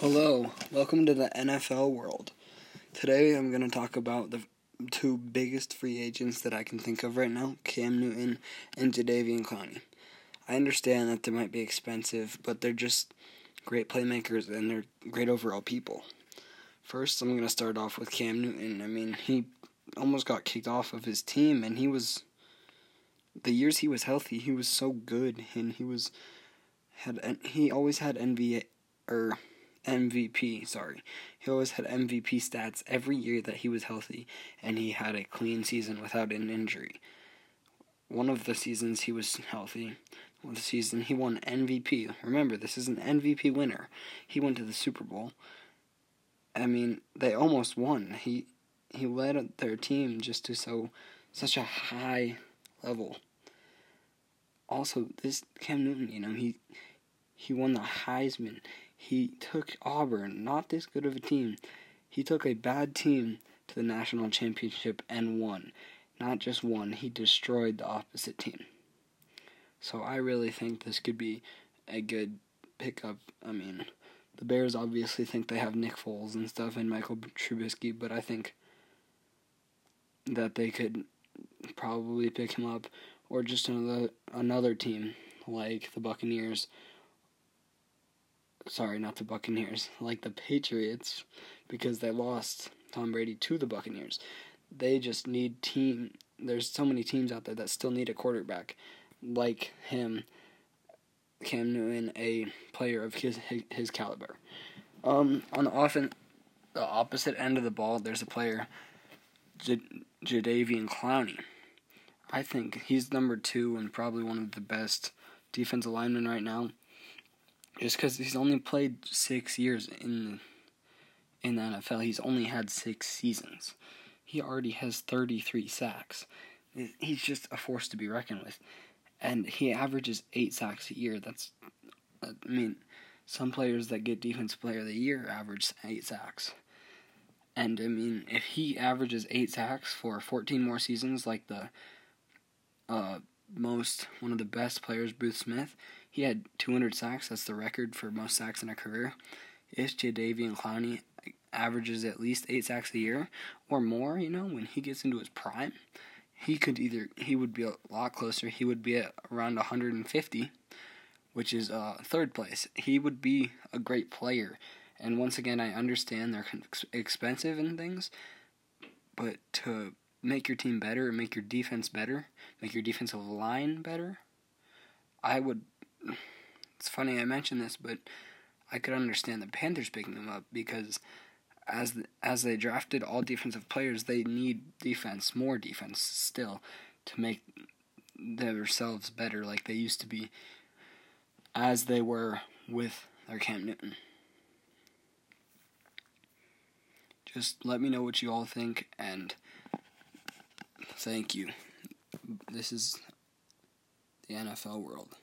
Hello, welcome to the NFL world. Today I'm going to talk about the two biggest free agents that I can think of right now Cam Newton and Jadeveon Clowney. I understand that they might be expensive, but they're just great playmakers and they're great overall people. First, I'm going to start off with Cam Newton. I mean, he almost got kicked off of his team, and he was. The years he was healthy, he was so good, and he was had he always had NBA or MVP, sorry. He always had MVP stats every year that he was healthy, and he had a clean season without an injury. One of the seasons he was healthy, one the season he won MVP. Remember, this is an MVP winner. He went to the Super Bowl. I mean, they almost won. He he led their team just to so such a high level. Also, this Cam Newton, you know, he he won the Heisman. He took Auburn, not this good of a team. He took a bad team to the national championship and won. Not just won, he destroyed the opposite team. So I really think this could be a good pickup. I mean, the Bears obviously think they have Nick Foles and stuff and Michael Trubisky, but I think that they could probably pick him up or just another another team like the Buccaneers sorry, not the Buccaneers, like the Patriots, because they lost Tom Brady to the Buccaneers. They just need team. There's so many teams out there that still need a quarterback, like him, Cam Newton, a player of his his caliber. Um, on the offense, the opposite end of the ball, there's a player, J- Jadeveon Clowney. I think he's number two and probably one of the best defensive linemen right now just because he's only played six years in in the NFL, he's only had six seasons. He already has 33 sacks. He's just a force to be reckoned with, and he averages eight sacks a year. That's, I mean, some players that get Defensive Player of the Year average eight sacks. And I mean, if he averages eight sacks for 14 more seasons, like the uh, most one of the best players, Bruce Smith, he had 200 sacks. That's the record for most sacks in a career. If Jadeveon Clowney averages at least eight sacks a year or more, you know, when he gets into his prime, he could either he would be a lot closer. He would be at around 150, which is uh, third place. He would be a great player. And once again, I understand they're expensive and things, but to make your team better, make your defense better, make your defensive line better, I would it's funny I mentioned this, but I could understand the Panthers picking them up because as as they drafted all defensive players, they need defense, more defense still, to make themselves better like they used to be, as they were with their Cam Newton. Just let me know what you all think, and thank you. This is the NFL world.